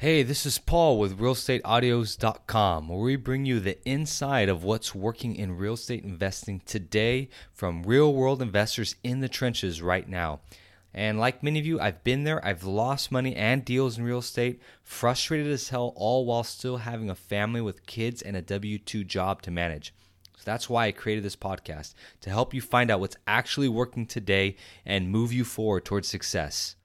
Hey, this is Paul with realestateaudios.com, where we bring you the inside of what's working in real estate investing today from real world investors in the trenches right now. And like many of you, I've been there. I've lost money and deals in real estate, frustrated as hell, all while still having a family with kids and a W 2 job to manage. So that's why I created this podcast to help you find out what's actually working today and move you forward towards success.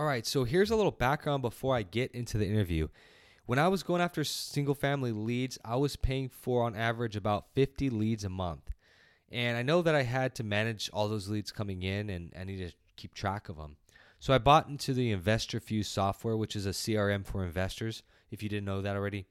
All right, so here's a little background before I get into the interview. When I was going after single family leads, I was paying for on average about 50 leads a month. And I know that I had to manage all those leads coming in and I need to keep track of them. So I bought into the InvestorFuse software, which is a CRM for investors, if you didn't know that already.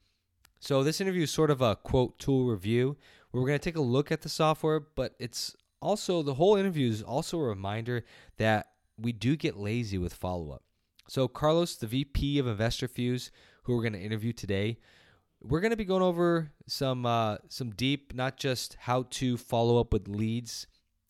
So this interview is sort of a quote tool review we're going to take a look at the software, but it's also the whole interview is also a reminder that we do get lazy with follow up. So, Carlos, the VP of Investor Fuse, who we're going to interview today, we're going to be going over some uh, some deep, not just how to follow up with leads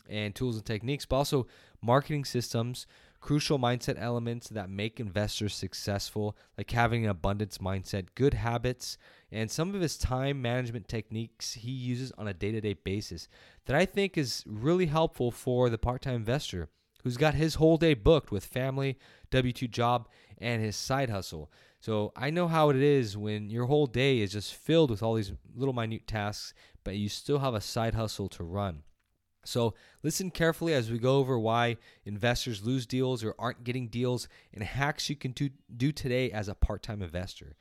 and tools and techniques, but also marketing systems, crucial mindset elements that make investors successful, like having an abundance mindset, good habits, and some of his time management techniques he uses on a day to day basis that I think is really helpful for the part time investor who's got his whole day booked with family, W 2 job, and his side hustle. So I know how it is when your whole day is just filled with all these little minute tasks, but you still have a side hustle to run. So listen carefully as we go over why investors lose deals or aren't getting deals and hacks you can do, do today as a part time investor.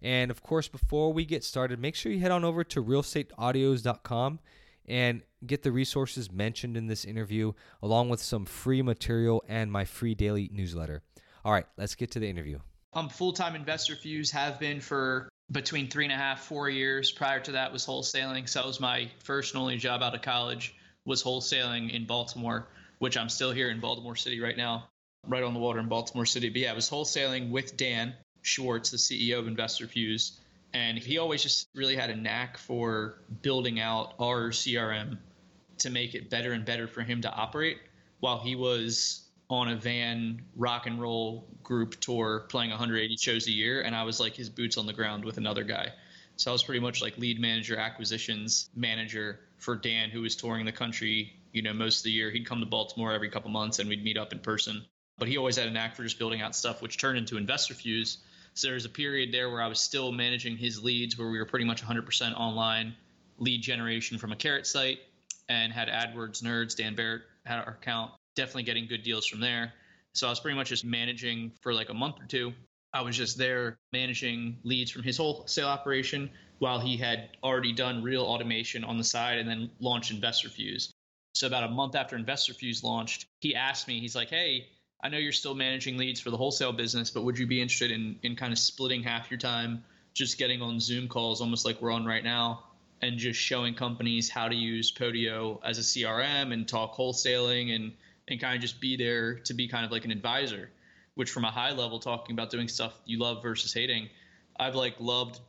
And of course, before we get started, make sure you head on over to realestateaudios.com and get the resources mentioned in this interview, along with some free material and my free daily newsletter. All right, let's get to the interview. I'm full time investor fuse, have been for between three and a half, four years. Prior to that was wholesaling. So that was my first and only job out of college was wholesaling in Baltimore, which I'm still here in Baltimore City right now, right on the water in Baltimore City. But yeah, I was wholesaling with Dan Schwartz, the CEO of InvestorFuse and he always just really had a knack for building out our CRM to make it better and better for him to operate while he was on a van rock and roll group tour playing 180 shows a year and I was like his boots on the ground with another guy. So I was pretty much like lead manager, acquisitions manager for Dan who was touring the country, you know, most of the year. He'd come to Baltimore every couple months and we'd meet up in person. But he always had a knack for just building out stuff which turned into InvestorFuse so there was a period there where I was still managing his leads where we were pretty much 100% online lead generation from a carrot site and had AdWords nerds. Dan Barrett had our account, definitely getting good deals from there. So I was pretty much just managing for like a month or two. I was just there managing leads from his wholesale operation while he had already done real automation on the side and then launched InvestorFuse. So about a month after InvestorFuse launched, he asked me, he's like, "Hey, I know you're still managing leads for the wholesale business, but would you be interested in in kind of splitting half your time just getting on Zoom calls, almost like we're on right now, and just showing companies how to use Podio as a CRM and talk wholesaling and and kind of just be there to be kind of like an advisor, which from a high level, talking about doing stuff you love versus hating, I've like loved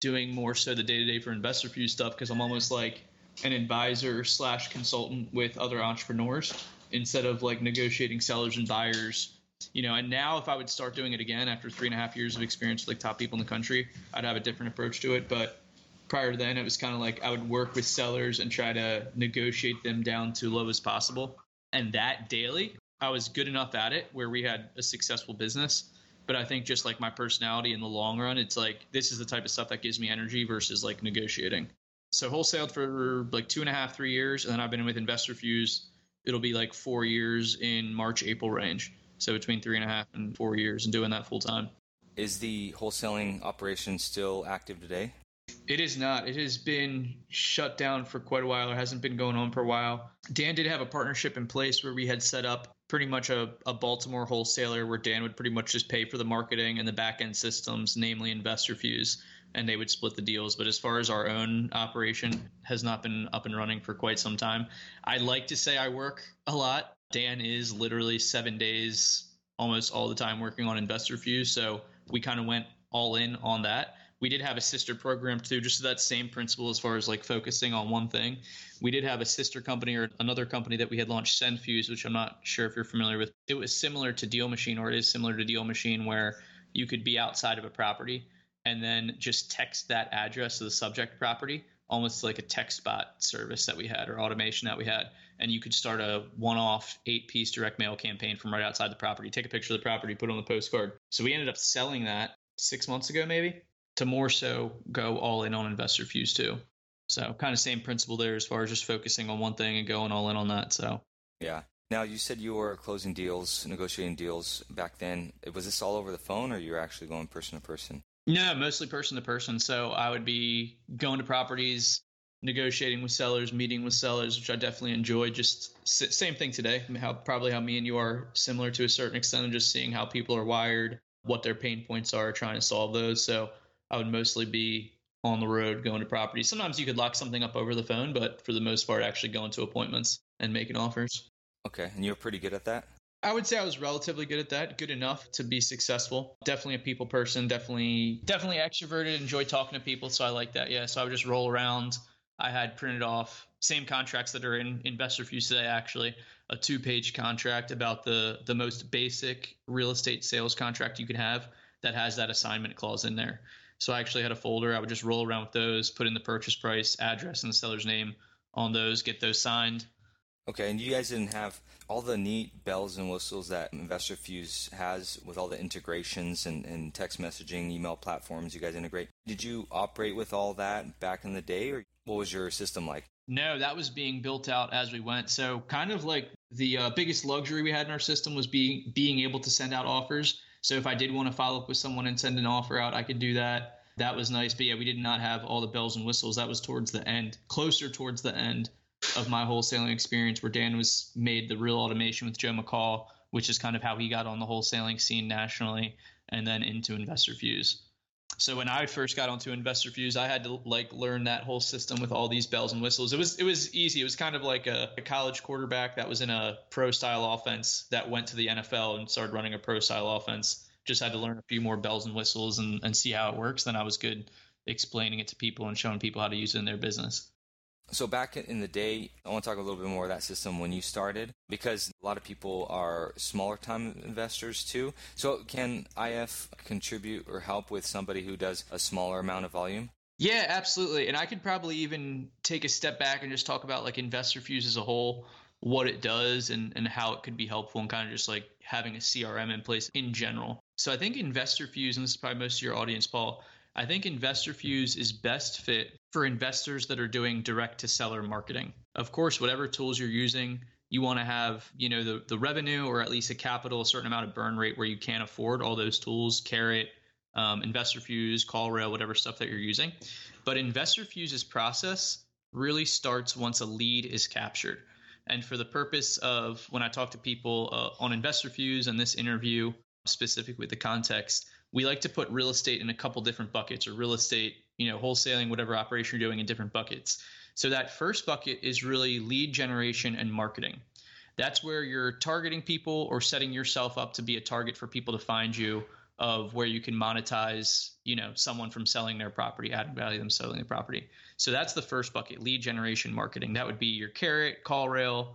doing more so the day to day for InvestorFuse stuff because I'm almost like an advisor slash consultant with other entrepreneurs instead of like negotiating sellers and buyers. You know and now if i would start doing it again after three and a half years of experience with like top people in the country i'd have a different approach to it. But prior to then it was kind of like i would work with sellers and try to negotiate them down to low as possible. And that daily i was good enough at it where we had a successful business. But i think just like my personality in the long run it's like this is the type of stuff that gives me energy versus like negotiating. So wholesaled for like two and a half three years and then i've been with InvestorFuse it'll be like four years in March, April range. So between three and a half and four years and doing that full time. Is the wholesaling operation still active today? It is not. It has been shut down for quite a while. It hasn't been going on for a while. Dan did have a partnership in place where we had set up pretty much a, a Baltimore wholesaler where Dan would pretty much just pay for the marketing and the back end systems, namely InvestorFuse and they would split the deals. But as far as our own operation has not been up and running for quite some time. I like to say I work a lot. Dan is literally seven days almost all the time working on investor InvestorFuse. So we kind of went all in on that. we did have a sister program too, just that same principle as far as like focusing on one thing. We did have a sister company or another company that we had launched, SendFuse, which I'm not sure if you're familiar with. It was similar to Deal Machine, or it is similar to Deal Machine, where you could be outside of a property and then just text that address to the subject property, almost like a text bot service that we had or automation that we had. And you could start a one off eight piece direct mail campaign from right outside the property, take a picture of the property, put it on the postcard. So we ended up selling that six months ago, maybe to more so go all in on investor fuse too. So kind of same principle there as far as just focusing on one thing and going all in on that. So yeah. Now you said you were closing deals, negotiating deals back then. Was this all over the phone, or you were actually going person to person? No, mostly person to person. So I would be going to properties, negotiating with sellers, meeting with sellers, which I definitely enjoy. Just same thing today. How probably how me and you are similar to a certain extent, and just seeing how people are wired, what their pain points are, trying to solve those. So I would mostly be on the road going to properties. Sometimes you could lock something up over the phone, but for the most part, actually going to appointments and making offers. Okay, and you're pretty good at that. I would say I was relatively good at that, good enough to be successful. Definitely a people person, definitely definitely extroverted, enjoy talking to people, so I like that. Yeah, so I would just roll around. I had printed off same contracts that are in Investor Fuse today actually, a two-page contract about the the most basic real estate sales contract you could have that has that assignment clause in there. So I actually had a folder. I would just roll around with those, put in the purchase price, address, and the seller's name on those, get those signed. Okay, and you guys didn't have all the neat bells and whistles that Investor Fuse has with all the integrations and, and text messaging, email platforms you guys integrate. Did you operate with all that back in the day, or what was your system like? No, that was being built out as we went. So, kind of like the uh, biggest luxury we had in our system was being being able to send out offers so if I did want to follow up with someone and send an offer out, I could do that. That was nice. But yeah, we did not have all the bells and whistles. That was towards the end, closer towards the end of my wholesaling experience, where Dan was made the real automation with Joe McCall, which is kind of how he got on the wholesaling scene nationally and then into Investor Fuse. So when I first got onto Investor Fuse, I had to like learn that whole system with all these bells and whistles. It was it was easy. It was kind of like a, a, college quarterback that was in a pro style offense that went to the NFL and started running a pro style offense. Just had to learn a few more bells and whistles and, and see how it works. Then I was good explaining it to people and showing people how to use it in their business. So back in the day, I want to talk a little bit more of that system when you started because a lot of people are smaller time investors too. So can IF contribute or help with somebody who does a smaller amount of volume? Yeah, absolutely. And I could probably even take a step back and just talk about like Investor Fuse as a whole, what it does and, and how it could be helpful and kind of just like having a CRM in place in general. So I think Investor Fuse, and this is probably most of your audience, Paul, I think Investor Fuse is best fit for investors that are doing direct to seller marketing. Of course, whatever tools you're using, you want to have, you know, the, the revenue or at least a capital, a certain amount of burn rate where you can't afford all those tools, Carrot, um, Investor Fuse, CallRail, whatever stuff that you're using. But Investor Fuse's process really starts once a lead is captured. And for the purpose of when I talk to people uh, on Investor Fuse and this interview, specific with the context, we like to put real estate in a couple different buckets or real estate, you know, wholesaling, whatever operation you're doing in different buckets. So that first bucket is really lead generation and marketing. That's where you're targeting people or setting yourself up to be a target for people to find you of where you can monetize, you know, someone from selling their property, adding value them selling the property. So that's the first bucket, lead generation marketing. That would be your Carrot, CallRail,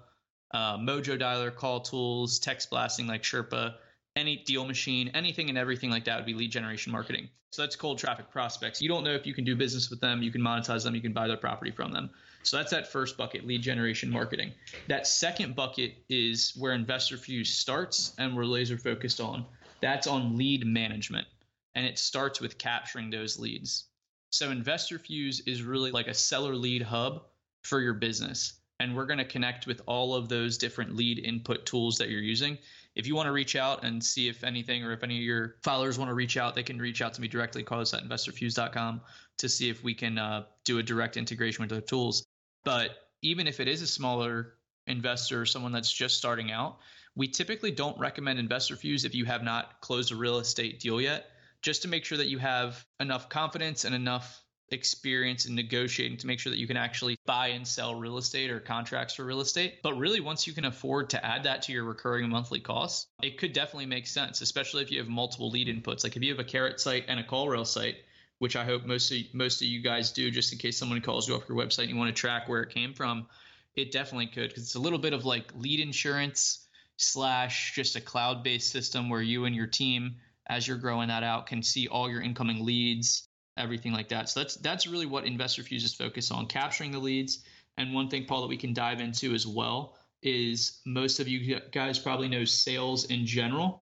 uh, Mojo Dialer, Call Tools, text blasting like Sherpa, any deal machine, anything and everything like that would be lead generation marketing. So that's cold traffic prospects. You don't know if you can do business with them, you can monetize them, you can buy their property from them. So that's that first bucket, lead generation marketing. That second bucket is where Investor Fuse starts and we're laser focused on. That's on lead management. And it starts with capturing those leads. So Investor Fuse is really like a seller lead hub for your business. And we're going to connect with all of those different lead input tools that you're using if you want to reach out and see if anything or if any of your followers want to reach out, they can reach out to me directly. Call us at investorfuse.com to see if we can uh, do a direct integration with the tools. But even if it is a smaller investor or someone that's just starting out, we typically don't recommend Investor Fuse if you have not closed a real estate deal yet, just to make sure that you have enough confidence and enough experience in negotiating to make sure that you can actually buy and sell real estate or contracts for real estate. But really, once you can afford to add that to your recurring monthly costs, it could definitely make sense, especially if you have multiple lead inputs. Like if you have a carrot site and a CallRail site, which I hope most of most of you guys do, just in case someone calls you off your website and you want to track where it came from. It definitely could because it's a little bit of like lead insurance slash just a cloud based system where you and your team, as you're growing that out, can see all your incoming leads, everything like that. So that's that's really what InvestorFuse is focused on, capturing the leads. And one thing, Paul, that we can dive into as well is most of you guys probably know sales in general.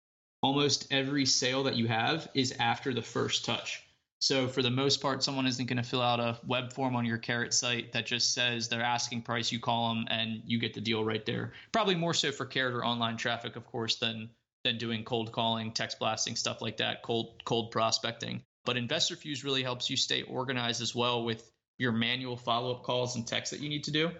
Almost every sale that you have is after the first touch. So for the most part, someone isn't going to fill out a web form on your Carrot site that just says their asking price. You call them and you get the deal right there. Probably more so for Carrot or online traffic, of course, than than doing cold calling, text blasting, stuff like that, cold cold prospecting. But InvestorFuse really helps you stay organized as well with your manual follow up calls and texts that you need to do,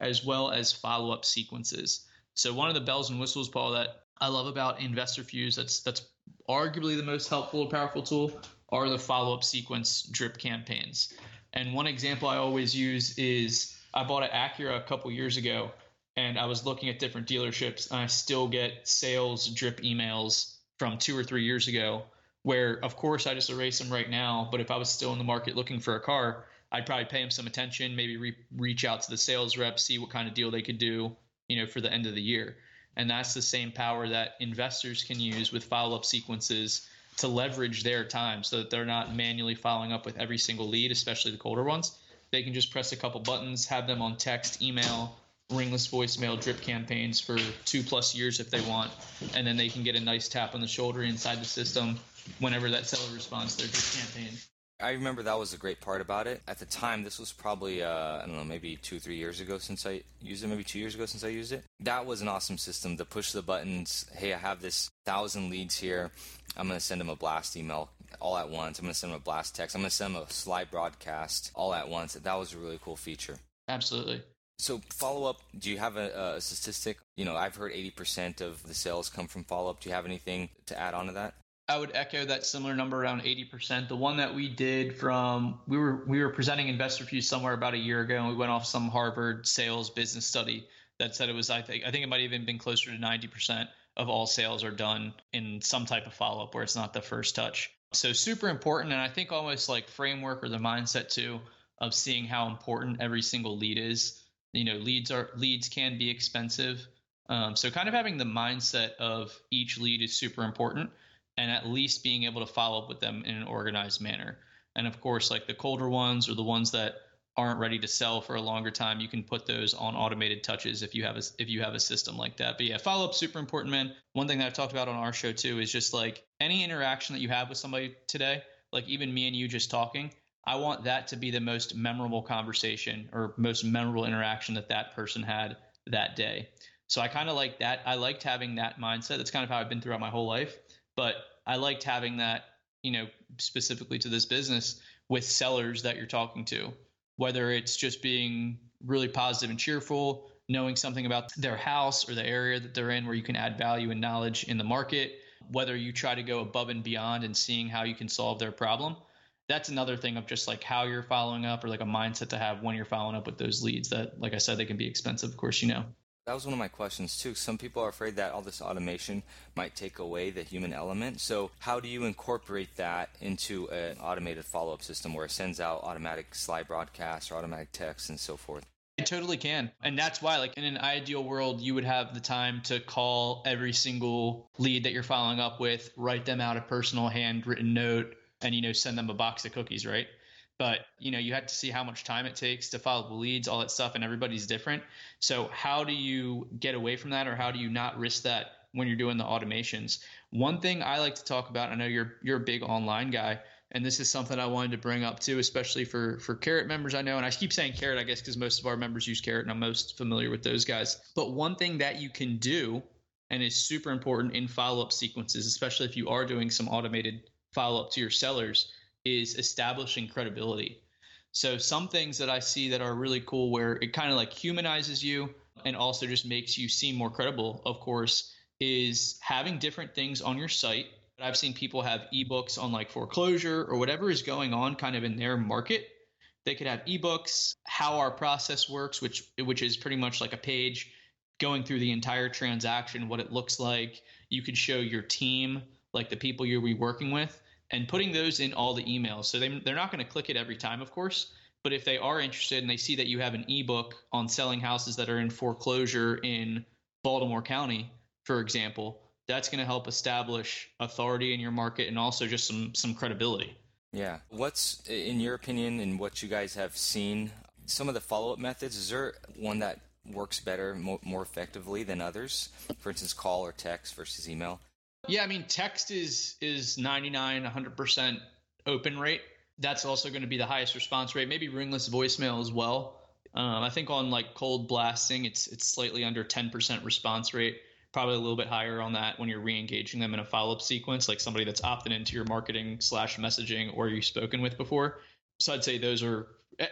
as well as follow up sequences. So one of the bells and whistles, Paul, that I love about InvestorFuse that's that's arguably the most helpful powerful tool are the follow up sequence drip campaigns. And one example I always use is I bought an Acura a couple years ago and I was looking at different dealerships and I still get sales drip emails from two or three years ago where of course I just erase them right now, but if I was still in the market looking for a car, I'd probably pay them some attention, maybe re- reach out to the sales rep, see what kind of deal they could do, you know, for the end of the year. And that's the same power that investors can use with follow-up sequences to leverage their time so that they're not manually following up with every single lead, especially the colder ones. They can just press a couple buttons, have them on text, email, ringless voicemail, drip campaigns for two plus years if they want, and then they can get a nice tap on the shoulder inside the system whenever that seller responds to their campaign. I remember that was a great part about it. At the time, this was probably, uh, I don't know, maybe two, three years ago since I used it, maybe two years ago since I used it. That was an awesome system to push the buttons. Hey, I have this thousand leads here. I'm going to send them a blast email all at once. I'm going to send them a blast text. I'm going to send them a Slybroadcast all at once. That was a really cool feature. Absolutely. So follow up, do you have a, a statistic? You know, I've heard 80% of the sales come from follow up. Do you have anything to add on to that? I would echo that similar number around 80%. The one that we did from we were we were presenting InvestorFuse somewhere about a year ago and we went off some Harvard sales business study that said it was I think I think it might have even been closer to 90% of all sales are done in some type of follow-up where it's not the first touch. So super important and I think almost like framework or the mindset too of seeing how important every single lead is. You know, leads are leads can be expensive. Um, so kind of having the mindset of each lead is super important and at least being able to follow up with them in an organized manner. And of course, like the colder ones or the ones that aren't ready to sell for a longer time, you can put those on automated touches if you have a if you have a system like that. But yeah, follow up super important, man. One thing that I've talked about on our show too is just like any interaction that you have with somebody today, like even me and you just talking, I want that to be the most memorable conversation or most memorable interaction that that person had that day. So I kind of like that. I liked having that mindset. That's kind of how I've been throughout my whole life. But I liked having that, you know, specifically to this business with sellers that you're talking to, whether it's just being really positive and cheerful, knowing something about their house or the area that they're in where you can add value and knowledge in the market, whether you try to go above and beyond and seeing how you can solve their problem. That's another thing of just like how you're following up or like a mindset to have when you're following up with those leads that, like I said, they can be expensive, of course, you know. That was one of my questions too. Some people are afraid that all this automation might take away the human element. So, how do you incorporate that into an automated follow up system where it sends out automatic Slybroadcasts or automatic texts and so forth? It totally can. And that's why, like, in an ideal world, you would have the time to call every single lead that you're following up with, write them out a personal handwritten note, and, you know, send them a box of cookies, right? But you know you have to see how much time it takes to follow the leads all that stuff and everybody's different. So how do you get away from that or how do you not risk that when you're doing the automations? One thing i like to talk about i know you're you're a big online guy and this is something i wanted to bring up too especially for for carrot members i know and i keep saying carrot i guess because most of our members use carrot and i'm most familiar with those guys. But one thing that you can do and is super important in follow-up sequences especially if you are doing some automated follow-up to your sellers is establishing credibility. So some things that I see that are really cool where it kind of like humanizes you and also just makes you seem more credible, of course, is having different things on your site. I've seen people have ebooks on like foreclosure or whatever is going on kind of in their market. They could have ebooks, how our process works, which which is pretty much like a page going through the entire transaction, what it looks like. You could show your team, like the people you'll be working with, and putting those in all the emails. So they, they're not going to click it every time, of course. But if they are interested and they see that you have an ebook on selling houses that are in foreclosure in Baltimore County, for example, that's going to help establish authority in your market and also just some some credibility. Yeah. What's in your opinion and what you guys have seen some of the follow-up methods is there one that works better more, more effectively than others for instance call or text versus email yeah i mean text is is 99 100% open rate. That's also going to be the highest response rate. Maybe ringless voicemail as well. Um, i think on like cold blasting it's it's slightly under 10% response rate probably a little bit higher on that when you're re-engaging them in a follow-up sequence like somebody that's opted into your marketing slash messaging or you've spoken with before. So i'd say those are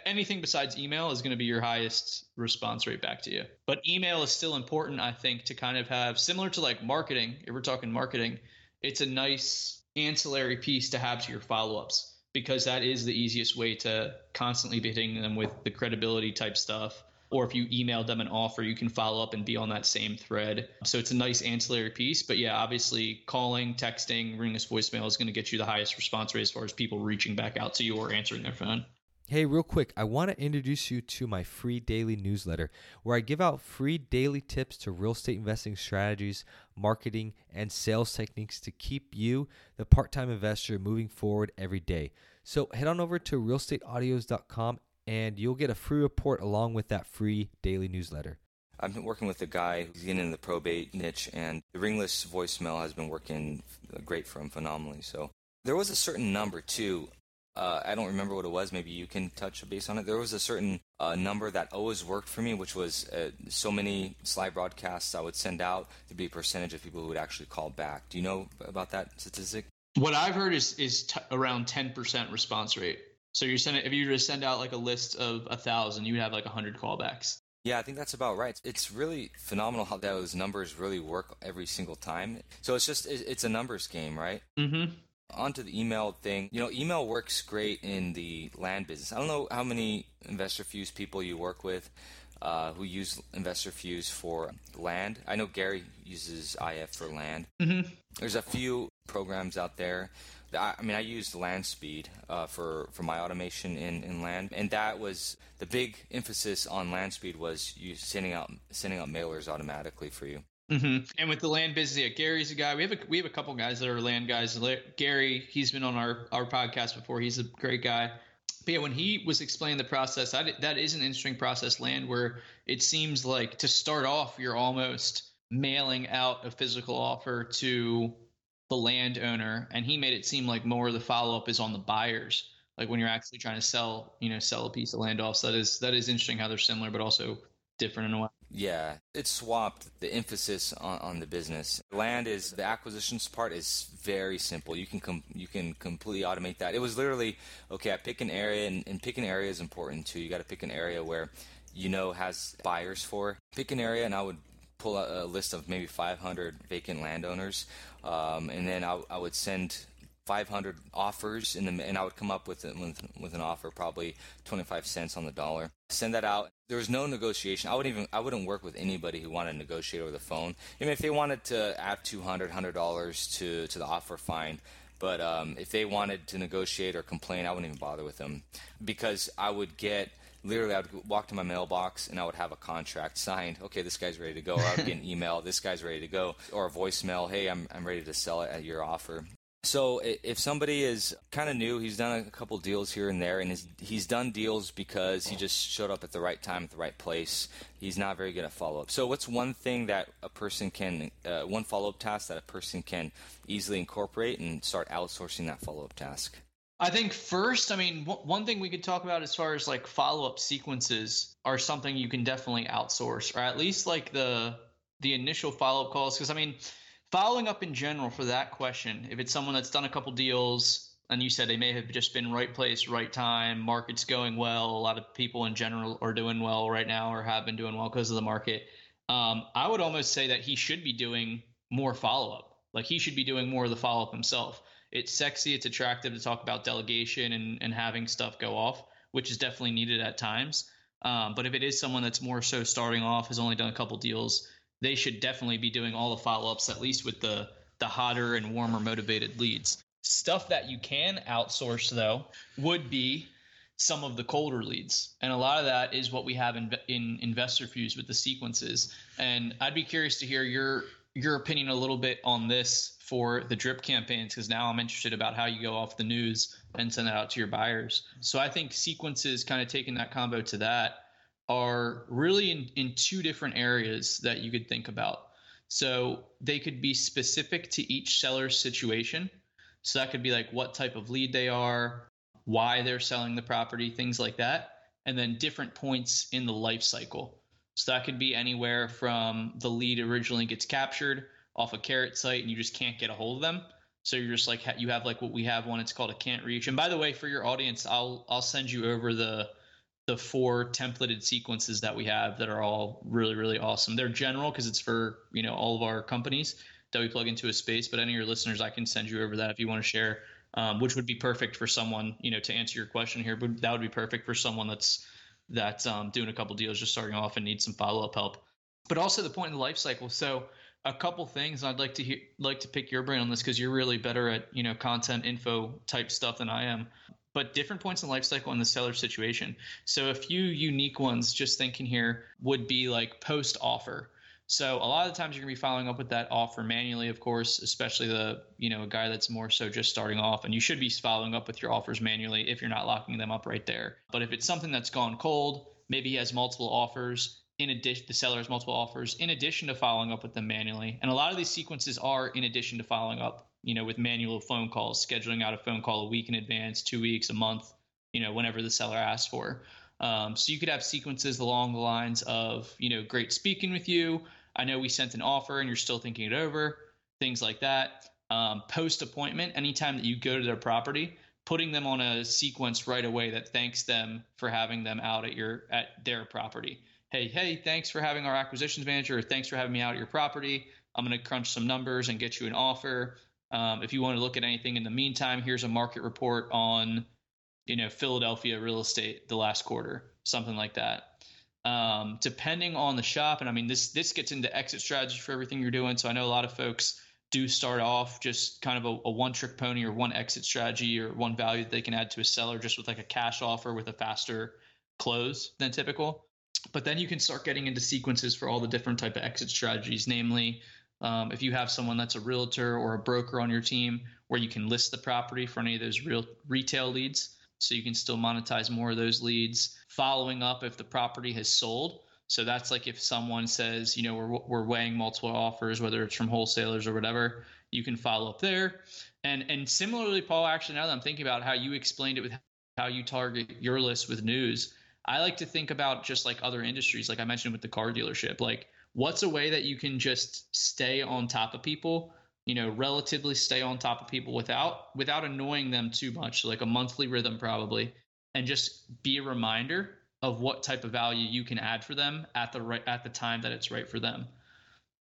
anything besides email is going to be your highest response rate back to you but email is still important i think to kind of have similar to like marketing if we're talking marketing it's a nice ancillary piece to have to your follow-ups because that is the easiest way to constantly be hitting them with the credibility type stuff or if you email them an offer, you can follow up and be on that same thread. So it's a nice ancillary piece. But yeah, obviously, calling, texting, ringless voicemail is going to get you the highest response rate as far as people reaching back out to you or answering their phone. Hey, real quick, I want to introduce you to my free daily newsletter where I give out free daily tips to real estate investing strategies, marketing, and sales techniques to keep you, the part time investor, moving forward every day. So head on over to realestateaudios.com and you'll get a free report along with that free daily newsletter. I've been working with a guy who's getting in the probate niche, and the ringless voicemail has been working great for him phenomenally. So there was a certain number too. Uh, I don't remember what it was. Maybe you can touch base on it. There was a certain uh, number that always worked for me, which was uh, so many Slybroadcasts I would send out. There'd be a percentage of people who would actually call back. Do you know about that statistic? What I've heard is is t- around ten percent response rate. So you're sending if you were to send out like a list of a thousand, you would have like a hundred callbacks. Yeah, I think that's about right. It's really phenomenal how those numbers really work every single time. So it's just it's a numbers game, right? Mm-hmm. Onto the email thing. You know, email works great in the land business. I don't know how many InvestorFuse people you work with uh, who use InvestorFuse for land. I know Gary uses IF for land. Mm-hmm. There's a few programs out there I, mean, I used LandSpeed uh, for for my automation in, in land, and that was the big emphasis on LandSpeed was you sending out sending out mailers automatically for you. Mm-hmm. And with the land business, yeah, Gary's a guy. We have a we have a couple guys that are land guys. Gary, he's been on our our podcast before. He's a great guy. But yeah, when he was explaining the process, that that is an interesting process. Land where it seems like to start off, you're almost mailing out a physical offer to the landowner, and he made it seem like more of the follow up is on the buyers. Like when you're actually trying to sell, you know, sell a piece of land off. So that is that is interesting how they're similar, but also different in a way. Yeah, it swapped the emphasis on, on the business. Land is the acquisitions part is very simple. You can com- you can completely automate that. It was literally okay. I pick an area, and, and pick an area is important too. You got to pick an area where you know has buyers for. Pick an area, and I would pull out a list of maybe 500 vacant landowners, um, and then I, I, would send 500 offers, the, and I would come up with, with, with an offer probably 25 cents on the dollar. Send that out. There was no negotiation. I wouldn't even I wouldn't work with anybody who wanted to negotiate over the phone. I mean, if they wanted to add 200 dollars to to the offer, fine. But um, if they wanted to negotiate or complain, I wouldn't even bother with them because I would get literally I would walk to my mailbox and I would have a contract signed. Okay, this guy's ready to go. Or I would get an email, this guy's ready to go, or a voicemail, hey, I'm I'm ready to sell it at your offer. So if somebody is kind of new, he's done a couple deals here and there, and he's done deals because he just showed up at the right time at the right place. He's not very good at follow up. So what's one thing that a person can, uh, one follow up task that a person can easily incorporate and start outsourcing that follow up task? I think first, I mean, w- one thing we could talk about as far as like follow up sequences are something you can definitely outsource, or at least like the the initial follow up calls. Because I mean, following up in general for that question, if it's someone that's done a couple deals and you said they may have just been right place, right time, market's going well, a lot of people in general are doing well right now or have been doing well because of the market. Um, I would almost say that he should be doing more follow up. Like he should be doing more of the follow up himself it's sexy, it's attractive to talk about delegation and, and having stuff go off, which is definitely needed at times. Um, but if it is someone that's more so starting off, has only done a couple deals, they should definitely be doing all the follow ups, at least with the the hotter and warmer motivated leads. Stuff that you can outsource, though, would be some of the colder leads. And a lot of that is what we have in, in Investor Fuse with the sequences. And I'd be curious to hear your your opinion a little bit on this for the drip campaigns because now I'm interested about how you go off the news and send that out to your buyers. So I think sequences kind of taking that combo to that are really in, in two different areas that you could think about. So they could be specific to each seller's situation. So that could be like what type of lead they are, why they're selling the property, things like that. And then different points in the life cycle. So that could be anywhere from the lead originally gets captured off a carrot site and you just can't get a hold of them. So you're just like you have like what we have one. It's called a can't reach. And by the way, for your audience, I'll I'll send you over the the four templated sequences that we have that are all really really awesome. They're general because it's for you know all of our companies that we plug into a space. But any of your listeners, I can send you over that if you want to share, um, which would be perfect for someone you know to answer your question here. But that would be perfect for someone that's that's um, doing a couple deals, just starting off and needs some follow up help. But also the point in the life cycle. So a couple things I'd like to hear, like to pick your brain on this because you're really better at you know content info type stuff than I am. But different points in life cycle in the seller situation. So a few unique ones, just thinking here, would be like post offer. So a lot of the times you're gonna be following up with that offer manually, of course, especially the you know a guy that's more so just starting off, and you should be following up with your offers manually if you're not locking them up right there. But if it's something that's gone cold, maybe he has multiple offers. In addition, the seller has multiple offers in addition to following up with them manually, and a lot of these sequences are in addition to following up, you know, with manual phone calls, scheduling out a phone call a week in advance, two weeks, a month, you know, whenever the seller asks for. Um, so you could have sequences along the lines of, you know, great speaking with you. I know we sent an offer and you're still thinking it over, things like that. Um, Post appointment, anytime that you go to their property, putting them on a sequence right away that thanks them for having them out at your at their property. Hey, hey, thanks for having our acquisitions manager, or thanks for having me out at your property. I'm going to crunch some numbers and get you an offer. Um, if you want to look at anything in the meantime, here's a market report on, you know, Philadelphia real estate the last quarter, something like that um, depending on the shop. And I mean, this this gets into exit strategy for everything you're doing. So I know a lot of folks do start off just kind of a, a one trick pony or one exit strategy or one value that they can add to a seller just with like a cash offer with a faster close than typical. But then you can start getting into sequences for all the different type of exit strategies, namely. Um, if you have someone that's a realtor or a broker on your team where you can list the property for any of those real retail leads, so you can still monetize more of those leads. Following up if the property has sold. So that's like if someone says, you know, we're, we're weighing multiple offers, whether it's from wholesalers or whatever, you can follow up there. And and similarly, Paul, actually, now that I'm thinking about how you explained it with how you target your list with news, I like to think about just like other industries, like I mentioned with the car dealership. Like, what's a way that you can just stay on top of people you know relatively stay on top of people without without annoying them too much like a monthly rhythm probably and just be a reminder of what type of value you can add for them at the right at the time that it's right for them.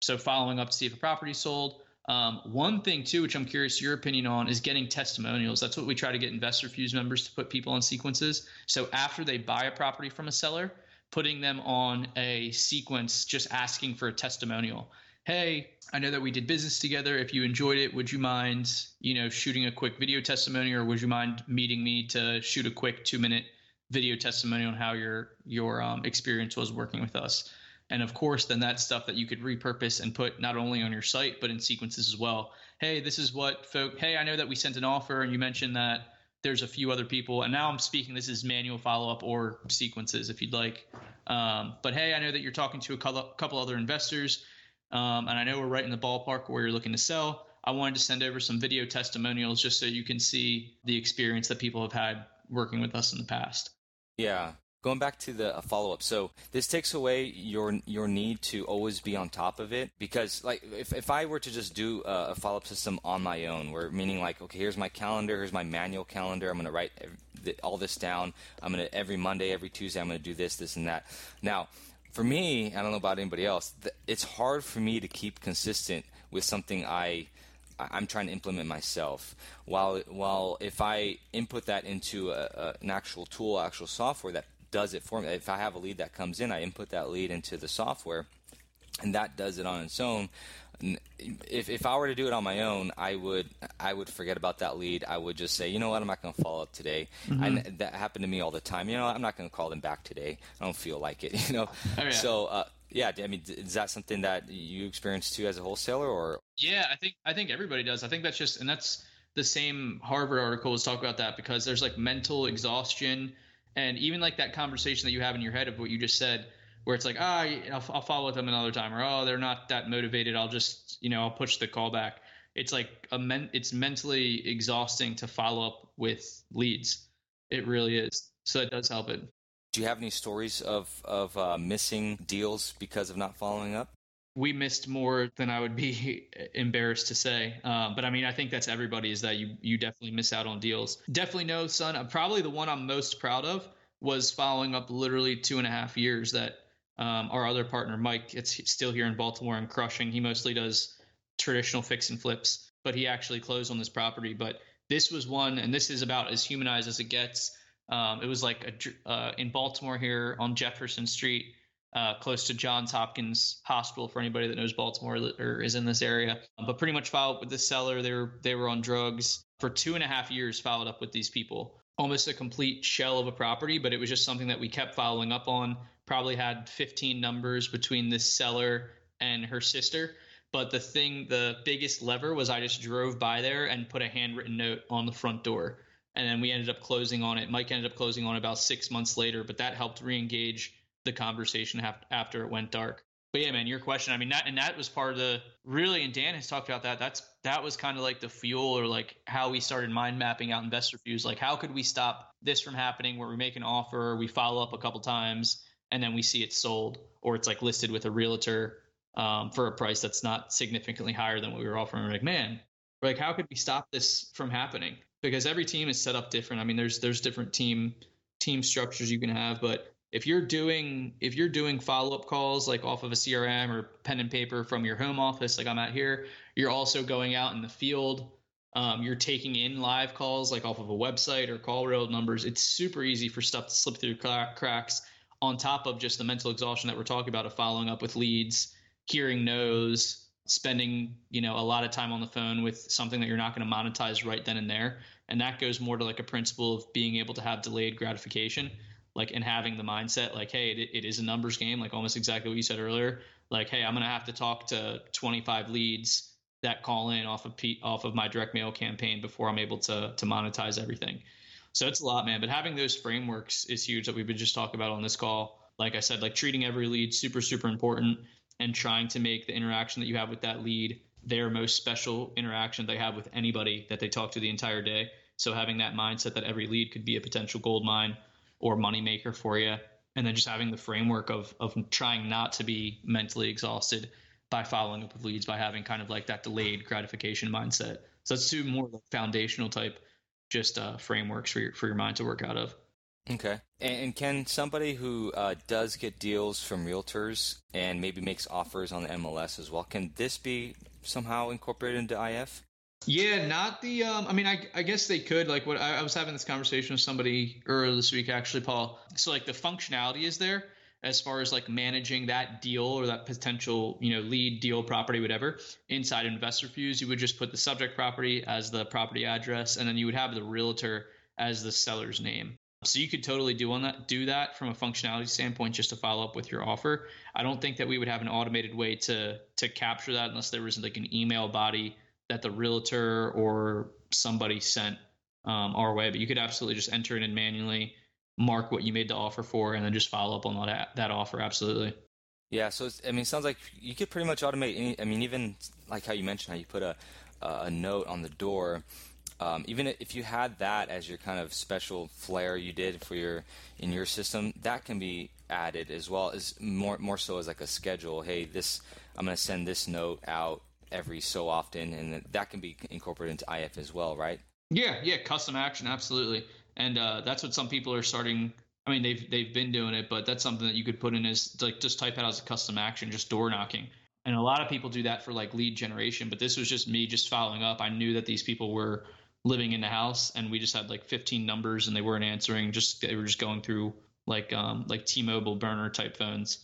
So following up to see if a property sold um, one thing too which i'm curious your opinion on is getting testimonials. That's what we try to get investor fuse members to put people on sequences. So after they buy a property from a seller putting them on a sequence just asking for a testimonial hey, I know that we did business together. If you enjoyed it, would you mind, you know, shooting a quick video testimony, or would you mind meeting me to shoot a quick two minute video testimony on how your your um, experience was working with us? And of course, then that's stuff that you could repurpose and put not only on your site but in sequences as well. Hey, this is what folk. Hey, I know that we sent an offer, and you mentioned that there's a few other people, and now I'm speaking. This is manual follow up or sequences, if you'd like. Um, but hey, I know that you're talking to a couple other investors um, and I know we're right in the ballpark where you're looking to sell. I wanted to send over some video testimonials just so you can see the experience that people have had working with us in the past. Yeah. Going back to the uh, follow up, so this takes away your your need to always be on top of it because, like, if, if I were to just do a, a follow up system on my own, where meaning like, okay, here's my calendar, here's my manual calendar, I'm going to write all this down. I'm going to every Monday, every Tuesday, I'm going to do this, this, and that. Now, for me, I don't know about anybody else. It's hard for me to keep consistent with something I I'm trying to implement myself. While while if I input that into a, a, an actual tool, actual software that does it for me, if I have a lead that comes in, I input that lead into the software. and that does it on its own if if I were to do it on my own, I would I would forget about that lead. I would just say, you know what, I'm not going to follow up today. Mm-hmm. And that happened to me all the time. You know, I'm not going to call them back today. I don't feel like it. You know, oh, yeah. so uh, yeah. I mean, is that something that you experience too as a wholesaler, or? Yeah, I think I think everybody does. I think that's just and that's the same Harvard article was talking about that because there's like mental exhaustion and even like that conversation that you have in your head of what you just said where it's like, ah, oh, I'll, I'll follow with them another time, or oh, they're not that motivated. I'll just, you know, I'll push the call back. It's like a men- it's mentally exhausting to follow up with leads. It really is. So it does help it. Do you have any stories of of uh, missing deals because of not following up? We missed more than I would be embarrassed to say. Um, but I mean, I think that's everybody is that you you definitely miss out on deals. Definitely no, son. Probably the one I'm most proud of was following up literally two and a half years that um, our other partner, Mike, it's still here in Baltimore and crushing. He mostly does traditional fix and flips, but he actually closed on this property. But this was one, and this is about as humanized as it gets. Um, it was like a, uh, in Baltimore here on Jefferson Street, uh, close to Johns Hopkins Hospital. For anybody that knows Baltimore or is in this area, but pretty much followed up with the seller. They were they were on drugs for two and a half years. Followed up with these people, almost a complete shell of a property, but it was just something that we kept following up on probably had 15 numbers between this seller and her sister. But the thing, the biggest lever was I just drove by there and put a handwritten note on the front door. And then we ended up closing on it. Mike ended up closing on about six months later, but that helped re-engage the conversation after it went dark. But yeah, man, your question. I mean, that and that was part of the really, and Dan has talked about that. That's that was kind of like the fuel or like how we started mind mapping out investor fuse. Like, how could we stop this from happening? Where we make an offer, we follow up a couple times, and then we see it sold or it's like listed with a realtor um, for a price that's not significantly higher than what we were offering. We're like, man, like, how could we stop this from happening? Because every team is set up different. I mean, there's there's different team team structures you can have, but if you're doing if you're doing follow up calls like off of a CRM or pen and paper from your home office, like I'm at here, you're also going out in the field. Um, you're taking in live calls like off of a website or call rail numbers. It's super easy for stuff to slip through cracks on top of just the mental exhaustion that we're talking about of following up with leads, hearing no's, spending, you know, a lot of time on the phone with something that you're not going to monetize right then and there. And that goes more to like a principle of being able to have delayed gratification, like and having the mindset like, hey, it, it is a numbers game, like almost exactly what you said earlier. Like, hey, I'm going to have to talk to 25 leads that call in off of P, off of my direct mail campaign before I'm able to to monetize everything. So it's a lot, man. But having those frameworks is huge that we've been just talking about on this call. Like I said, like treating every lead super, super important and trying to make the interaction that you have with that lead their most special interaction they have with anybody that they talk to the entire day. So having that mindset that every lead could be a potential gold mine or moneymaker for you. And then just having the framework of of trying not to be mentally exhausted by following up with leads, by having kind of like that delayed gratification mindset. So that's two more foundational type just uh, frameworks for your for your mind to work out of. Okay. And, and can somebody who uh, does get deals from realtors and maybe makes offers on the MLS as well, can this be somehow incorporated into IF? Yeah, not the. Um, I mean, I, I guess they could. Like, what I, I was having this conversation with somebody earlier this week, actually, Paul. So, like, the functionality is there, as far as like managing that deal or that potential you know lead deal property whatever inside investor fuse you would just put the subject property as the property address and then you would have the realtor as the seller's name so you could totally do on that do that from a functionality standpoint just to follow up with your offer i don't think that we would have an automated way to to capture that unless there was like an email body that the realtor or somebody sent um, our way but you could absolutely just enter it in manually mark what you made the offer for and then just follow up on that that offer. Absolutely. Yeah so i mean it sounds like you could pretty much automate any i mean even like how you mentioned how you put a a note on the door um, even if you had that as your kind of special flair you did for your in your system that can be added as well as more more so as like a schedule. Hey this i'm going to send this note out every so often and that can be incorporated into if as well right yeah yeah custom action absolutely and uh, that's what some people are starting. I mean, they've they've been doing it, but that's something that you could put in as like just type out as a custom action, just door knocking. And a lot of people do that for like lead generation, but this was just me just following up. I knew that these people were living in the house, and we just had like 15 numbers, and they weren't answering. Just they were just going through like um like T-Mobile burner type phones.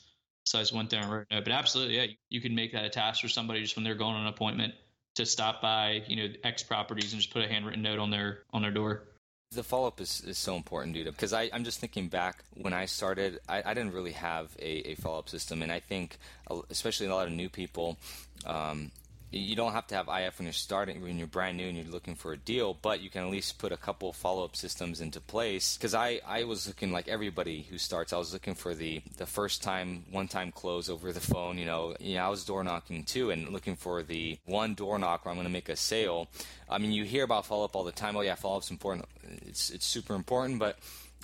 Size went down right now. But absolutely, yeah, you can make that a task for somebody just when they're going on an appointment to stop by, you know, X properties and just put a handwritten note on their on their door. The follow up is, is so important, dude. Because I I'm just thinking back when I started, I, I didn't really have a, a follow up system, and I think especially a lot of new people. Um, you don't have to have IF when you're starting when you're brand new and you're looking for a deal, but you can at least put a couple follow up systems into place. Because I, I was looking like everybody who starts, I was looking for the the first time one time close over the phone. You know, yeah, I was door knocking too and looking for the one door knock where I'm going to make a sale. I mean, you hear about follow up all the time. Oh yeah, follow up's important. It's it's super important, but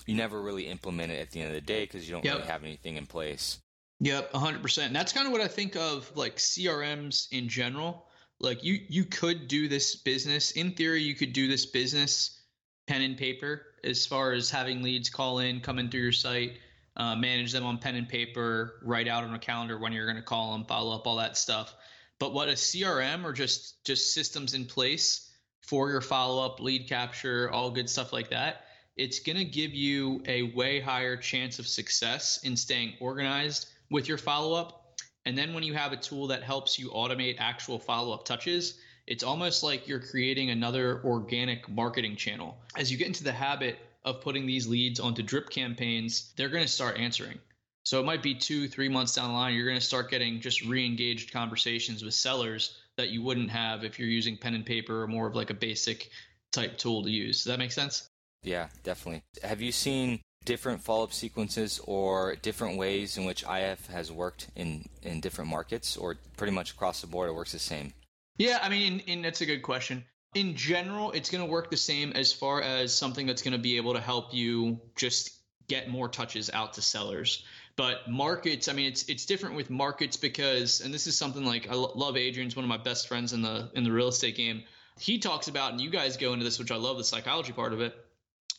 you never really implement it at the end of the day because you don't yep. really have anything in place. Yep, 100%. And that's kind of what I think of like CRMs in general. Like you you could do this business in theory you could do this business pen and paper as far as having leads call in, come in through your site, uh, manage them on pen and paper, write out on a calendar when you're going to call them, follow up all that stuff. But what a CRM or just just systems in place for your follow up, lead capture, all good stuff like that, it's going to give you a way higher chance of success in staying organized with your follow up. And then when you have a tool that helps you automate actual follow up touches, it's almost like you're creating another organic marketing channel. As you get into the habit of putting these leads onto drip campaigns, they're going to start answering. So it might be two, three months down the line, you're going to start getting just re engaged conversations with sellers that you wouldn't have if you're using pen and paper or more of like a basic type tool to use. Does that make sense? Yeah, definitely. Have you seen different follow-up sequences or different ways in which IF has worked in in different markets, or pretty much across the board it works the same? Yeah, I mean, and that's a good question. In general, it's going to work the same as far as something that's going to be able to help you just get more touches out to sellers. But markets, I mean, it's it's different with markets because, and this is something like I love Adrian's one of my best friends in the in the real estate game. He talks about, and you guys go into this, which I love the psychology part of it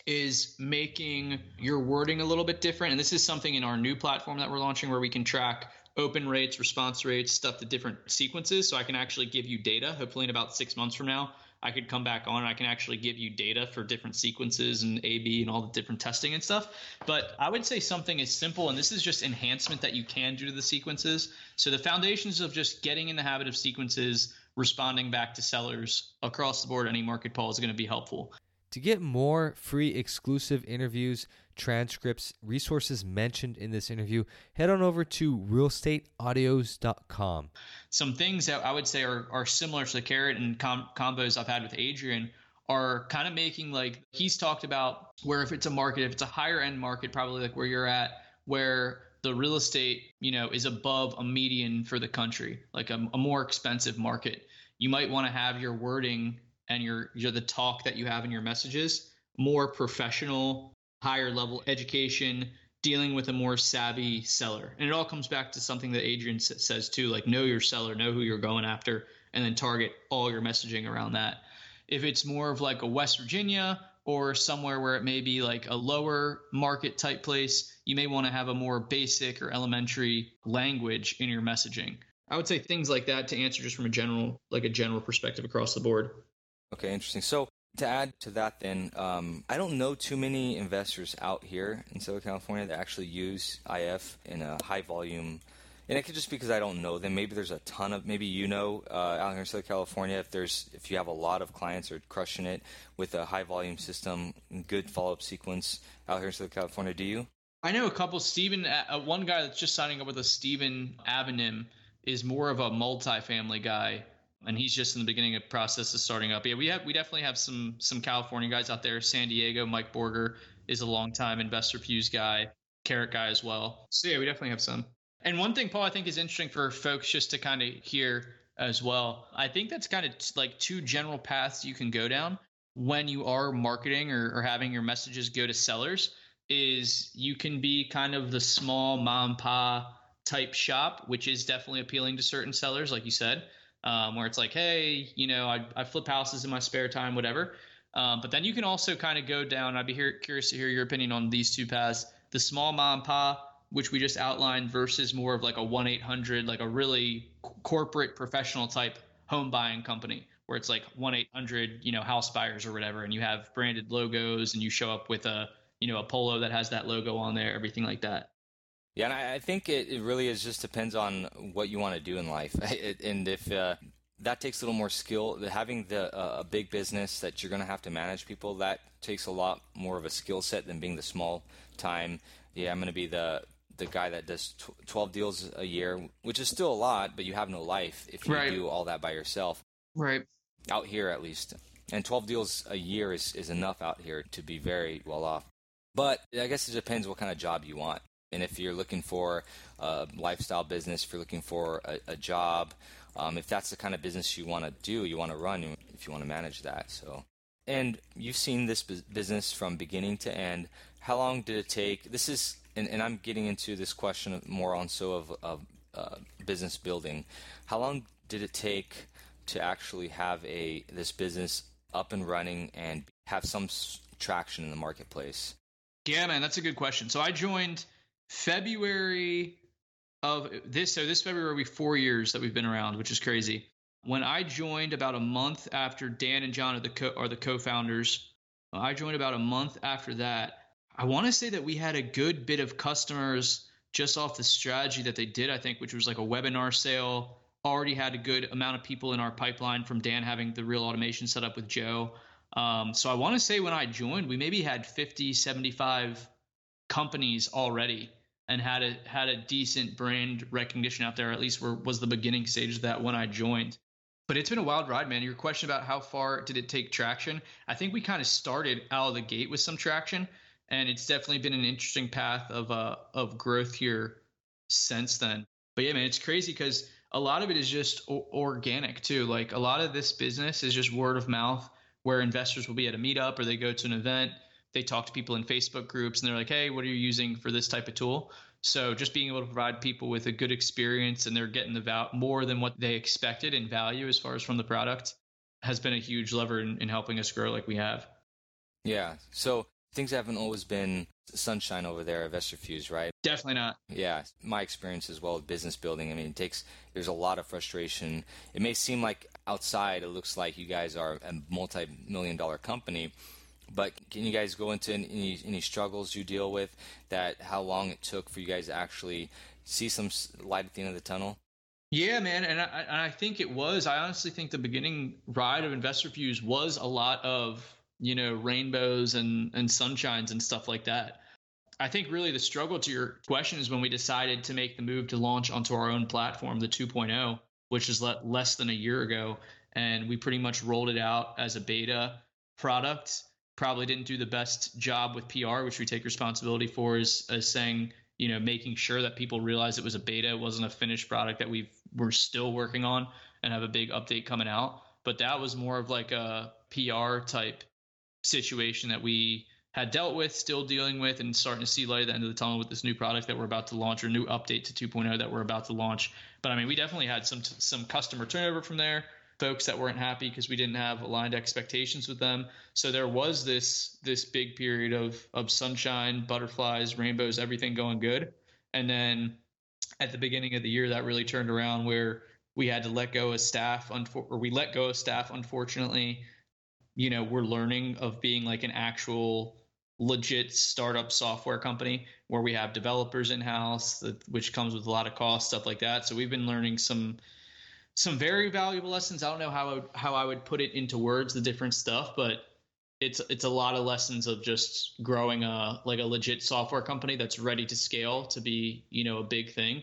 is making your wording a little bit different. And this is something in our new platform that we're launching where we can track open rates, response rates, stuff to different sequences. So I can actually give you data. Hopefully, in about six months from now, I could come back on and I can actually give you data for different sequences and A B and all the different testing and stuff. But I would say something is simple, and this is just enhancement that you can do to the sequences. So the foundations of just getting in the habit of sequences, responding back to sellers across the board, any market Paul is going to be helpful. To get more free exclusive interviews, transcripts, resources mentioned in this interview, head on over to realestateaudios.com. Some things that I would say are, are similar to the carrot and com- combos I've had with Adrian are kind of making like he's talked about where if it's a market, if it's a higher end market, probably like where you're at, where the real estate, you know, is above a median for the country, like a, a more expensive market. You might want to have your wording and your, your the talk that you have in your messages more professional, higher level education, dealing with a more savvy seller. And it all comes back to something that Adrian says too, like know your seller, know who you're going after, and then target all your messaging around that. If it's more of like a West Virginia or somewhere where it may be like a lower market type place, you may want to have a more basic or elementary language in your messaging. I would say things like that to answer just from a general, like a general perspective across the board. Okay, interesting. So to add to that, then um, I don't know too many investors out here in Southern California that actually use IF in a high volume. And it could just be because I don't know them. Maybe there's a ton of. Maybe you know uh, out here in Southern California if there's if you have a lot of clients or crushing it with a high volume system, good follow up sequence out here in Southern California. Do you? I know a couple. Stephen, uh, one guy that's just signing up with a Stephen Avenim is more of a multifamily guy and he's just in the beginning of process of starting up. Yeah, we have we definitely have some some California guys out there. San Diego, Mike Borger is a long time investor fuse guy, carrot guy as well. So yeah, we definitely have some. And one thing, Paul, I think is interesting for folks just to kind of hear as well. I think that's kind of t- like two general paths you can go down when you are marketing or, or having your messages go to sellers. Is you can be kind of the small mom pa type shop, which is definitely appealing to certain sellers, like you said um, where it's like, hey, you know, I, I flip houses in my spare time, whatever. Um, but then you can also kind of go down. I'd be here, curious to hear your opinion on these two paths: the small mom and pop, which we just outlined, versus more of like a one eight hundred, like a really corporate professional type home buying company, where it's like one eight hundred, you know, house buyers or whatever, and you have branded logos, and you show up with a you know a polo that has that logo on there, everything like that. Yeah, and I, I think it, it really is just depends on what you want to do in life, and if uh, that takes a little more skill. Having the uh, a big business that you're going to have to manage people that takes a lot more of a skill set than being the small time. Yeah, I'm going to be the the guy that does 12 deals a year, which is still a lot, but you have no life if you right. do all that by yourself. Right. Out here, at least. And 12 deals a year is, is enough out here to be very well off. But I guess it depends what kind of job you want. And if you're looking for a lifestyle business, if you're looking for a, a job, um, if that's the kind of business you want to do, you want to run, if you want to manage that. So, and you've seen this business from beginning to end. How long did it take? This is, and, and I'm getting into this question more on so of, of uh, business building. How long did it take to actually have a this business up and running and have some traction in the marketplace? Yeah, man, that's a good question. So I joined February of this. So this February will be four years that we've been around, which is crazy. When I joined about a month after Dan and John are the co- are the co-founders, I joined about a month after that. I want to say that we had a good bit of customers just off the strategy that they did. I think, which was like a webinar sale. Already had a good amount of people in our pipeline from Dan having the real automation set up with Joe. Um, so I want to say when I joined, we maybe had 50, 75 companies already and had a had a decent brand recognition out there. At least were, was the beginning stage of that when I joined. But it's been a wild ride, man. Your question about how far did it take traction? I think we kind of started out of the gate with some traction, and it's definitely been an interesting path of uh of growth here since then. But yeah, man, it's crazy because a lot of it is just o- organic too. Like a lot of this business is just word of mouth, where investors will be at a meetup or they go to an event they talk to people in Facebook groups and they're like, hey, what are you using for this type of tool? So just being able to provide people with a good experience and they're getting the val- more than what they expected in value as far as from the product has been a huge lever in, in helping us grow like we have. Yeah. So things haven't always been sunshine over there at InvestorFuse, right? Definitely not. Yeah, my experience as well with business building. I mean, it takes there's a lot of frustration. It may seem like outside it looks like you guys are a multi-million dollar company, but can you guys go into any, any struggles you deal with? That how long it took for you guys to actually see some light at the end of the tunnel? Yeah, man, and I, and I think it was. I honestly think the beginning ride of InvestorFuse was a lot of you know rainbows and and sunshines and stuff like that. I think really the struggle to your question is when we decided to make the move to launch onto our own platform, the 2.0, which is le- less than a year ago, and we pretty much rolled it out as a beta product probably didn't do the best job with PR, which we take responsibility for, is, as saying, you know, making sure that people realize it was a beta, it wasn't a finished product that we we're still working on and have a big update coming out. But that was more of like a PR type situation that we had dealt with, still dealing with, and starting to see light at the end of the tunnel with this new product that we're about to launch or new update to 2.0 that we're about to launch. But I mean, we definitely had some some customer turnover from there folks that weren't happy because we didn't have aligned expectations with them. So there was this this big period of of sunshine, butterflies, rainbows, everything going good. And then at the beginning of the year that really turned around where we had to let go of staff or we let go of staff unfortunately. You know, we're learning of being like an actual legit startup software company where we have developers in house, which comes with a lot of cost, stuff like that. So we've been learning some some very valuable lessons. I don't know how I would, how I would put it into words, the different stuff, but it's it's a lot of lessons of just growing a like a legit software company that's ready to scale to be you know a big thing.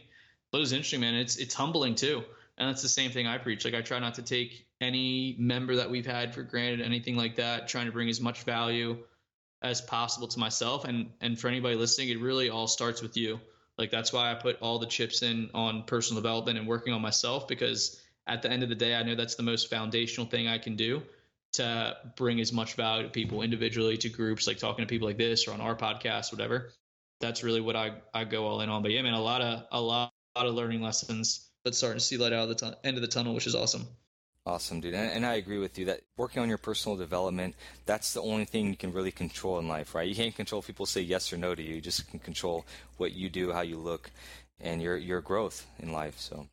But it was interesting, man. It's it's humbling too, and that's the same thing I preach. Like I try not to take any member that we've had for granted, anything like that. Trying to bring as much value as possible to myself, and and for anybody listening, it really all starts with you. Like that's why I put all the chips in on personal development and working on myself because at the end of the day, I know that's the most foundational thing I can do to bring as much value to people individually, to groups, like talking to people like this or on our podcast, whatever. That's really what I, I go all in on. But yeah, man, a lot of a lot, a lot of learning lessons that's starting to see light out of the end of the tunnel, which is awesome. Awesome, dude. And, and, I agree with you that working on your personal development, that's the only thing you can really control in life, right? You can't control if people say yes or no to you. You just can control what you do, how you look, and your your growth in life. So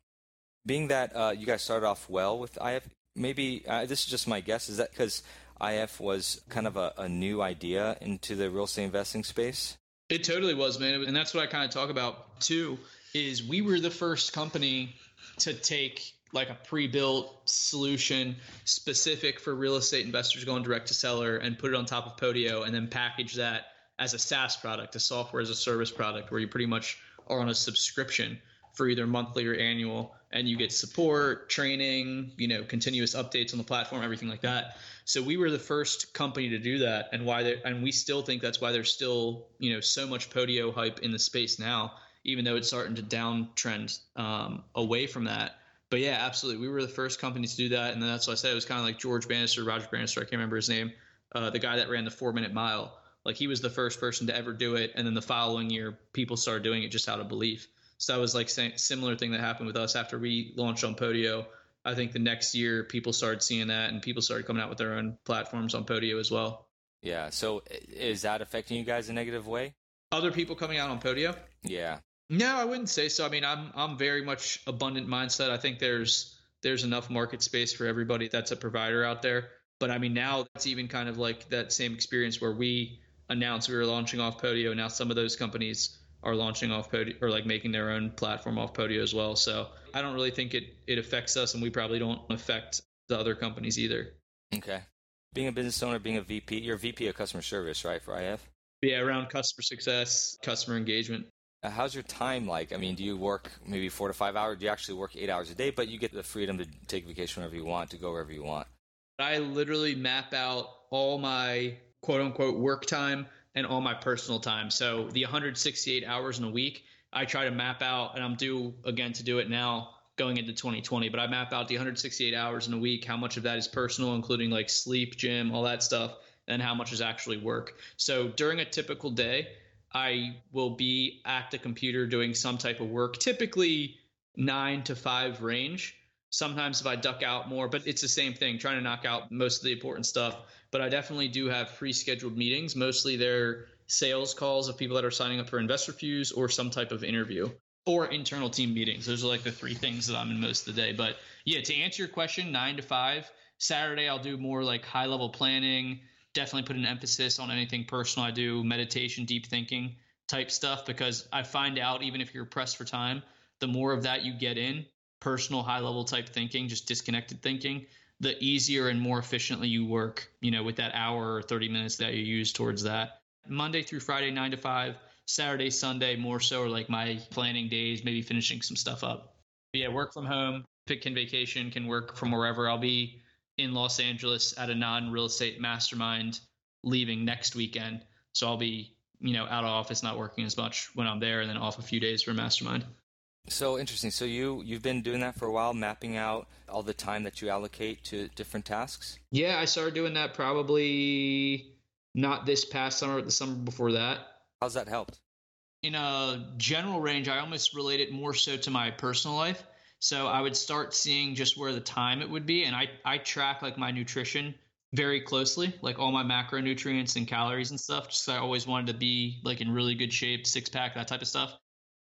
being that uh, you guys started off well with IF, maybe uh, this is just my guess. Is that because IF was kind of a, a, new idea into the real estate investing space? It totally was, man. And that's what I kind of talk about too is we were the first company to take like a pre-built solution specific for real estate investors going direct to seller and put it on top of Podio and then package that as a SaaS product, a software as a service product where you pretty much are on a subscription for either monthly or annual and you get support, training, you know, continuous updates on the platform, everything like that. So we were the first company to do that and why they and we still think that's why there's still, you know, so much Podio hype in the space now, even though it's starting to downtrend um, away from that. But yeah, absolutely. We were the first company to do that. And that's why I said. It was kind of like George Bannister, Roger Bannister, I can't remember his name, uh, the guy that ran the four minute mile. Like he was the first person to ever do it. And then the following year, people started doing it just out of belief. So that was like a similar thing that happened with us after we launched on Podio. I think the next year people started seeing that and people started coming out with their own platforms on Podio as well. Yeah. So is that affecting you guys in a negative way? Other people coming out on Podio? Yeah. No, I wouldn't say so. I mean, I'm I'm very much abundant mindset. I think there's there's enough market space for everybody that's a provider out there. But I mean, now it's even kind of like that same experience where we announced we were launching off Podio. Now some of those companies are launching off Podio or like making their own platform off Podio as well. So I don't really think it it affects us, and we probably don't affect the other companies either. Okay. Being a business owner, being a VP, you're a VP of customer service, right, for IF? Yeah, around customer success, customer engagement. Uh, how's your time like? I mean, do you work maybe four to five hours? Do you actually work eight hours a day, but you get the freedom to take vacation whenever you want, to go wherever you want? I literally map out all my quote unquote work time and all my personal time. So the 168 hours in a week, I try to map out, and I'm due again to do it now going into 2020. But I map out the 168 hours in a week, how much of that is personal, including like sleep, gym, all that stuff, and how much is actually work. So during a typical day, I will be at the computer doing some type of work, typically nine to five range. Sometimes if I duck out more, but it's the same thing, trying to knock out most of the important stuff but I definitely do have pre-scheduled meetings. Mostly they're sales calls of people that are signing up for InvestorFuse or some type of interview or internal team meetings. Those are like the three things that I'm in most of the day. But yeah, to answer your question, nine to five. Saturday I'll do more like high level planning. Definitely put an emphasis on anything personal. I do meditation, deep thinking type stuff because I find out even if you're pressed for time, the more of that you get in, personal high level type thinking, just disconnected thinking, the easier and more efficiently you work, you know, with that hour or 30 minutes that you use towards that. Monday through Friday, nine to five, Saturday, Sunday, more so are like my planning days, maybe finishing some stuff up. But yeah, work from home, pick can vacation, can work from wherever. I'll be in Los Angeles at a non real estate mastermind leaving next weekend. So I'll be, you know, out of office, not working as much when I'm there, and then off a few days for mastermind. So interesting. So you you've been doing that for a while, mapping out all the time that you allocate to different tasks. Yeah, I started doing that probably not this past summer, but the summer before that. How's that helped? In a general range, I almost relate it more so to my personal life. So I would start seeing just where the time it would be, and I I track like my nutrition very closely, like all my macronutrients and calories and stuff. Just I always wanted to be like in really good shape, six pack, that type of stuff.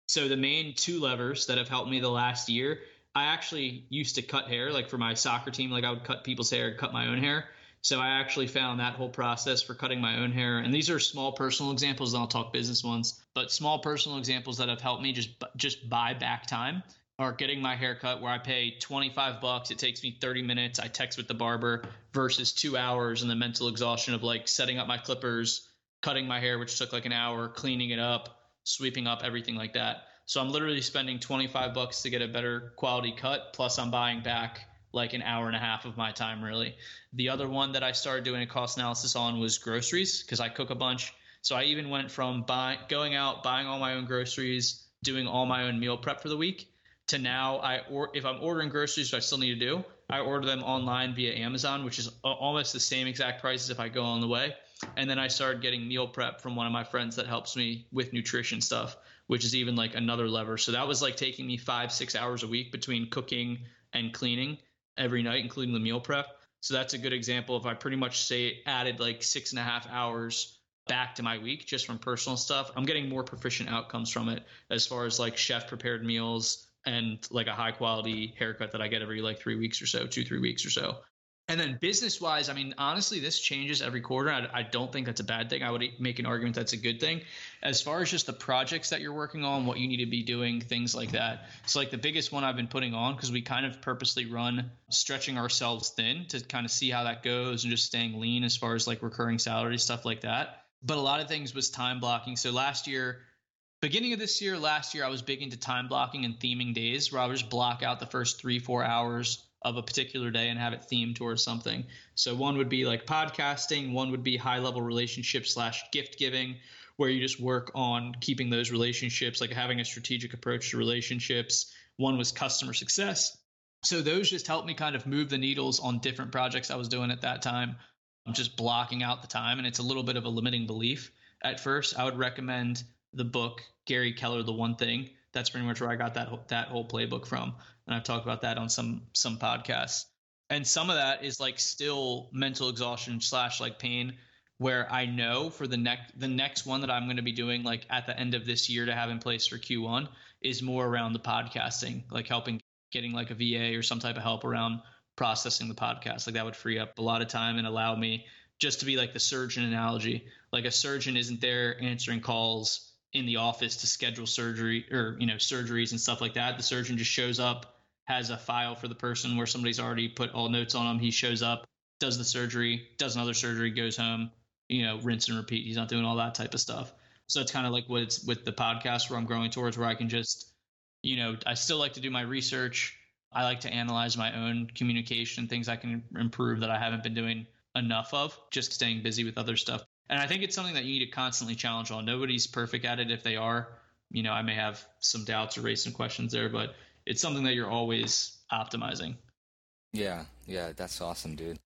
So the main two levers that have helped me the last year, I actually used to cut hair, like for my soccer team, like I would cut people's hair cut my own hair. So I actually found that whole process for cutting my own hair, and these are small personal examples. And I'll talk business ones, but small personal examples that have helped me just just buy back time are getting my hair cut where I pay 25 bucks. It takes me 30 minutes. I text with the barber versus two hours and the mental exhaustion of like setting up my clippers, cutting my hair, which took like an hour, cleaning it up, sweeping up everything like that. So I'm literally spending 25 bucks to get a better quality cut. Plus, I'm buying back like an hour and a half of my time, really. The other one that I started doing a cost analysis on was groceries because I cook a bunch. So I even went from buy, going out, buying all my own groceries, doing all my own meal prep for the week, to now I or if I'm ordering groceries, which I still need to do, I order them online via Amazon, which is almost the same exact price as if I go on the way. And then I started getting meal prep from one of my friends that helps me with nutrition stuff, which is even like another lever. So that was like taking me five, six hours a week between cooking and cleaning every night, including the meal prep. So that's a good example of I pretty much say added like six and a half hours back to my week just from personal stuff. I'm getting more proficient outcomes from it as far as like chef prepared meals and like a high quality haircut that I get every like three weeks or so, two, three weeks or so. And then business wise, I mean, honestly, this changes every quarter. I, I, don't think that's a bad thing. I would make an argument that's a good thing. As far as just the projects that you're working on, what you need to be doing, things like that. So, like the biggest one I've been putting on, because we kind of purposely run stretching ourselves thin to kind of see how that goes and just staying lean as far as like recurring salary, stuff like that. But a lot of things was time blocking. So, last year, beginning of this year, last year, I was big into time blocking and theming days where I would just block out the first three, four hours of a particular day and have it themed towards something. So one would be like podcasting, one would be high level relationship slash gift giving, where you just work on keeping those relationships, like having a strategic approach to relationships. One was customer success. So those just helped me kind of move the needles on different projects I was doing at that time. I'm just blocking out the time, and it's a little bit of a limiting belief at first. I would recommend the book Gary Keller, The One Thing. That's pretty much where I got that that whole playbook from and I've talked about that on some some podcasts. And some of that is like still mental exhaustion slash like pain, where I know for the next the next one that I'm going to be doing like at the end of this year to have in place for Q1 is more around the podcasting, like helping getting like a VA or some type of help around processing the podcast. Like that would free up a lot of time and allow me just to be like the surgeon analogy. Like a surgeon isn't there answering calls in the office to schedule surgery or you know surgeries and stuff like that. The surgeon just shows up has a file for the person where somebody's already put all notes on him. He shows up, does the surgery, does another surgery, goes home, you know, rinse and repeat. He's not doing all that type of stuff. So it's kind of like what it's with the podcast where I'm growing towards where I can just, you know, I still like to do my research. I like to analyze my own communication, things I can improve that I haven't been doing enough of, just staying busy with other stuff. And I think it's something that you need to constantly challenge on. Nobody's perfect at it. If they are, you know, I may have some doubts or raise some questions there, but it's something that you're always optimizing. Yeah, yeah, that's awesome, dude.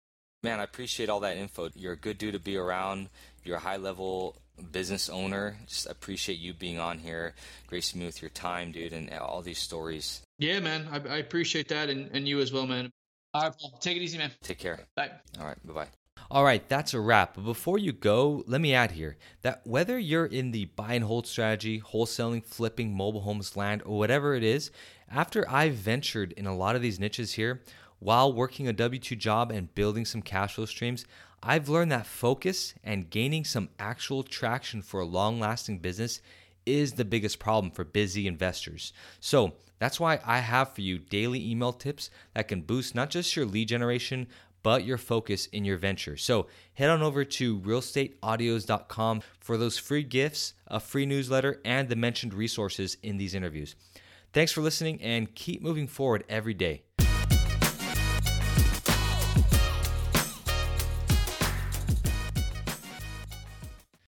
Man, I appreciate all that info. You're a good dude to be around. You're a high level business owner. Just appreciate you being on here, gracing me with your time, dude, and all these stories. Yeah, man, I, I appreciate that, and, and you as well, man. All right, Paul, take it easy, man. Take care. Bye. All right, bye bye. All right, that's a wrap. But before you go, let me add here that whether you're in the buy and hold strategy, wholesaling, flipping, mobile homes, land, or whatever it is, after I've ventured in a lot of these niches here, while working a W 2 job and building some cash flow streams, I've learned that focus and gaining some actual traction for a long lasting business is the biggest problem for busy investors. So that's why I have for you daily email tips that can boost not just your lead generation, but your focus in your venture. So head on over to realestateaudios.com for those free gifts, a free newsletter, and the mentioned resources in these interviews. Thanks for listening and keep moving forward every day.